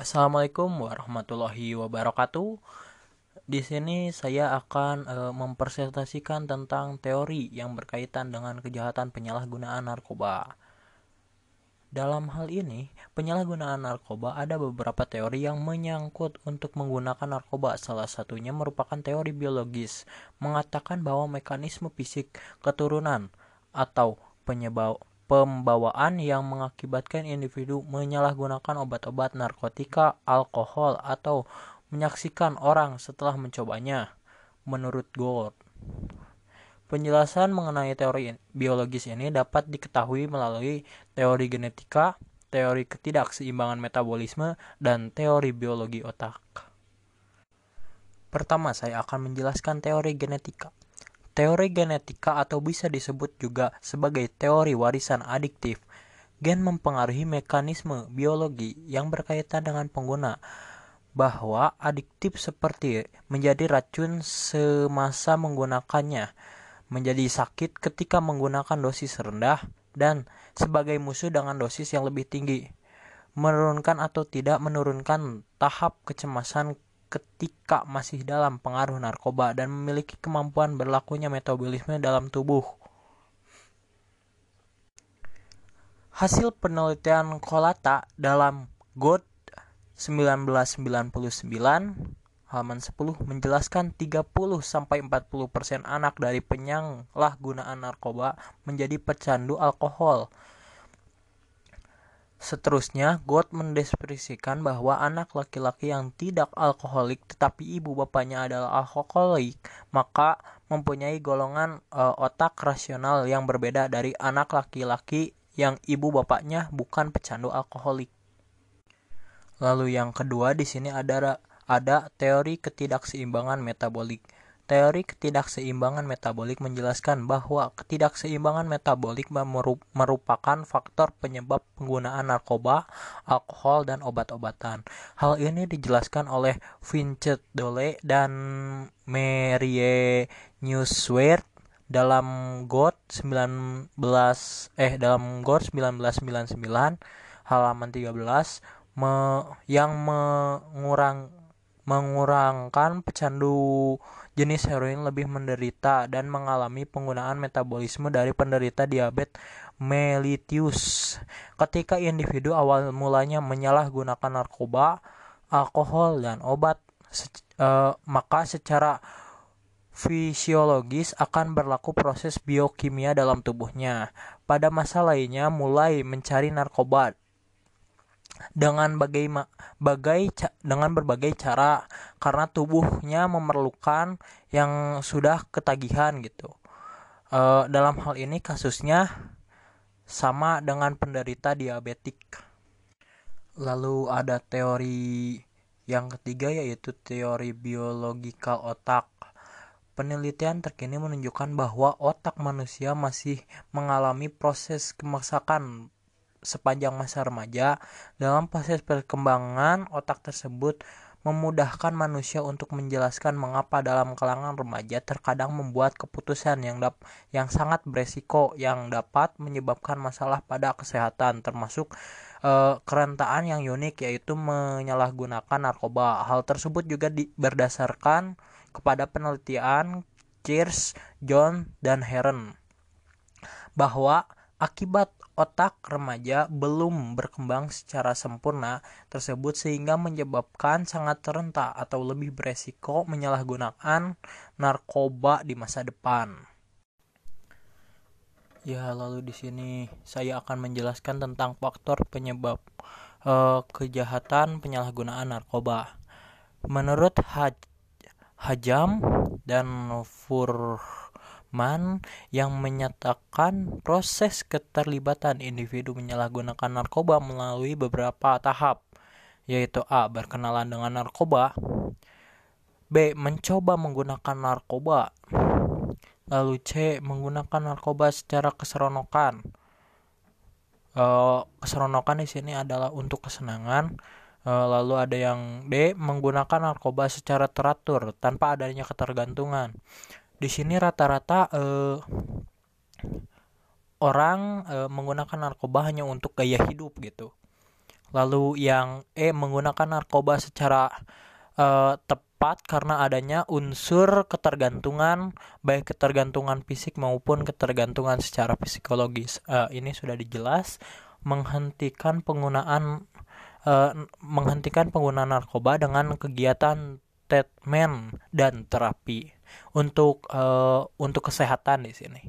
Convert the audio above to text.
Assalamualaikum warahmatullahi wabarakatuh. Di sini saya akan e, mempresentasikan tentang teori yang berkaitan dengan kejahatan penyalahgunaan narkoba. Dalam hal ini, penyalahgunaan narkoba ada beberapa teori yang menyangkut untuk menggunakan narkoba. Salah satunya merupakan teori biologis, mengatakan bahwa mekanisme fisik keturunan atau penyebab pembawaan yang mengakibatkan individu menyalahgunakan obat-obat narkotika, alkohol, atau menyaksikan orang setelah mencobanya. Menurut Gord, penjelasan mengenai teori biologis ini dapat diketahui melalui teori genetika, teori ketidakseimbangan metabolisme, dan teori biologi otak. Pertama, saya akan menjelaskan teori genetika. Teori genetika atau bisa disebut juga sebagai teori warisan adiktif. Gen mempengaruhi mekanisme biologi yang berkaitan dengan pengguna bahwa adiktif seperti menjadi racun semasa menggunakannya, menjadi sakit ketika menggunakan dosis rendah, dan sebagai musuh dengan dosis yang lebih tinggi. Menurunkan atau tidak menurunkan tahap kecemasan ketika masih dalam pengaruh narkoba dan memiliki kemampuan berlakunya metabolisme dalam tubuh. Hasil penelitian Kolata dalam God 1999 halaman 10 menjelaskan 30 sampai 40% anak dari penyalahgunaan narkoba menjadi pecandu alkohol Seterusnya, God mendeskripsikan bahwa anak laki-laki yang tidak alkoholik tetapi ibu bapaknya adalah alkoholik, maka mempunyai golongan e, otak rasional yang berbeda dari anak laki-laki yang ibu bapaknya bukan pecandu alkoholik. Lalu yang kedua di sini ada ada teori ketidakseimbangan metabolik. Teori ketidakseimbangan metabolik menjelaskan bahwa ketidakseimbangan metabolik merupakan faktor penyebab penggunaan narkoba, alkohol, dan obat-obatan. Hal ini dijelaskan oleh Vincent Dole dan Marie Newsweir dalam God 19 eh dalam God 1999 halaman 13 me, yang mengurang mengurangkan pecandu jenis heroin lebih menderita dan mengalami penggunaan metabolisme dari penderita diabetes mellitus. Ketika individu awal mulanya menyalahgunakan narkoba, alkohol, dan obat, se uh, maka secara fisiologis akan berlaku proses biokimia dalam tubuhnya. Pada masa lainnya mulai mencari narkoba dengan bagai bagai dengan berbagai cara karena tubuhnya memerlukan yang sudah ketagihan gitu. E, dalam hal ini kasusnya sama dengan penderita diabetik. Lalu ada teori yang ketiga yaitu teori biologikal otak. Penelitian terkini menunjukkan bahwa otak manusia masih mengalami proses kemasakan sepanjang masa remaja, dalam proses perkembangan otak tersebut memudahkan manusia untuk menjelaskan mengapa dalam kalangan remaja terkadang membuat keputusan yang dap yang sangat beresiko yang dapat menyebabkan masalah pada kesehatan termasuk e, kerentaan yang unik yaitu menyalahgunakan narkoba. Hal tersebut juga di, berdasarkan kepada penelitian Cheers, John dan Heron bahwa akibat otak remaja belum berkembang secara sempurna tersebut sehingga menyebabkan sangat rentan atau lebih beresiko menyalahgunakan narkoba di masa depan. Ya, lalu di sini saya akan menjelaskan tentang faktor penyebab uh, kejahatan penyalahgunaan narkoba. Menurut Haj Hajam dan Fur Man yang menyatakan proses keterlibatan individu menyalahgunakan narkoba melalui beberapa tahap, yaitu A. Berkenalan dengan narkoba B. Mencoba menggunakan narkoba Lalu C. Menggunakan narkoba secara keseronokan uh, Keseronokan di sini adalah untuk kesenangan uh, Lalu ada yang D. Menggunakan narkoba secara teratur tanpa adanya ketergantungan di sini rata-rata uh, orang uh, menggunakan narkoba hanya untuk gaya hidup gitu Lalu yang E menggunakan narkoba secara uh, tepat karena adanya unsur ketergantungan baik ketergantungan fisik maupun ketergantungan secara psikologis. Uh, ini sudah dijelas menghentikan penggunaan uh, menghentikan penggunaan narkoba dengan kegiatan treatment dan terapi untuk uh, untuk kesehatan di sini.